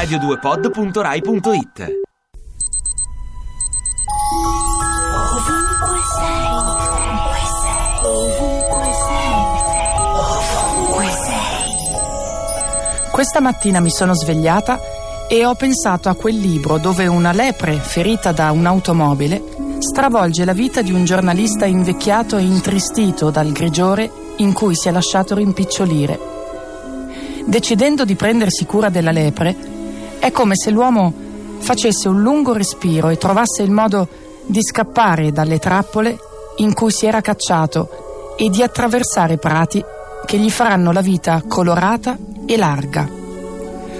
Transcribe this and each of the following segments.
radio2pod.rai.it Ovunque sei, ovunque sei, ovunque sei, ovunque sei. Questa mattina mi sono svegliata e ho pensato a quel libro dove una lepre ferita da un'automobile stravolge la vita di un giornalista invecchiato e intristito dal grigiore in cui si è lasciato rimpicciolire. Decidendo di prendersi cura della lepre, è come se l'uomo facesse un lungo respiro e trovasse il modo di scappare dalle trappole in cui si era cacciato e di attraversare prati che gli faranno la vita colorata e larga.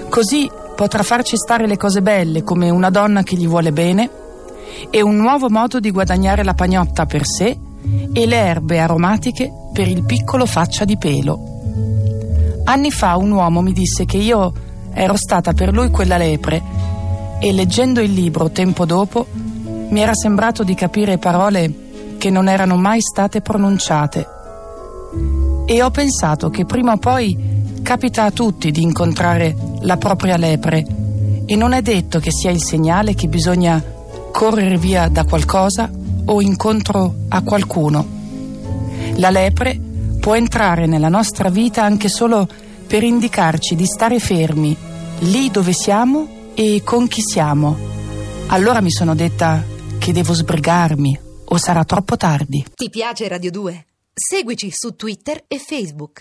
Così potrà farci stare le cose belle come una donna che gli vuole bene e un nuovo modo di guadagnare la pagnotta per sé e le erbe aromatiche per il piccolo faccia di pelo. Anni fa un uomo mi disse che io ero stata per lui quella lepre e leggendo il libro tempo dopo mi era sembrato di capire parole che non erano mai state pronunciate. E ho pensato che prima o poi capita a tutti di incontrare la propria lepre e non è detto che sia il segnale che bisogna correre via da qualcosa o incontro a qualcuno. La lepre può entrare nella nostra vita anche solo per indicarci di stare fermi, lì dove siamo e con chi siamo. Allora mi sono detta che devo sbrigarmi o sarà troppo tardi. Ti piace Radio 2? Seguici su Twitter e Facebook.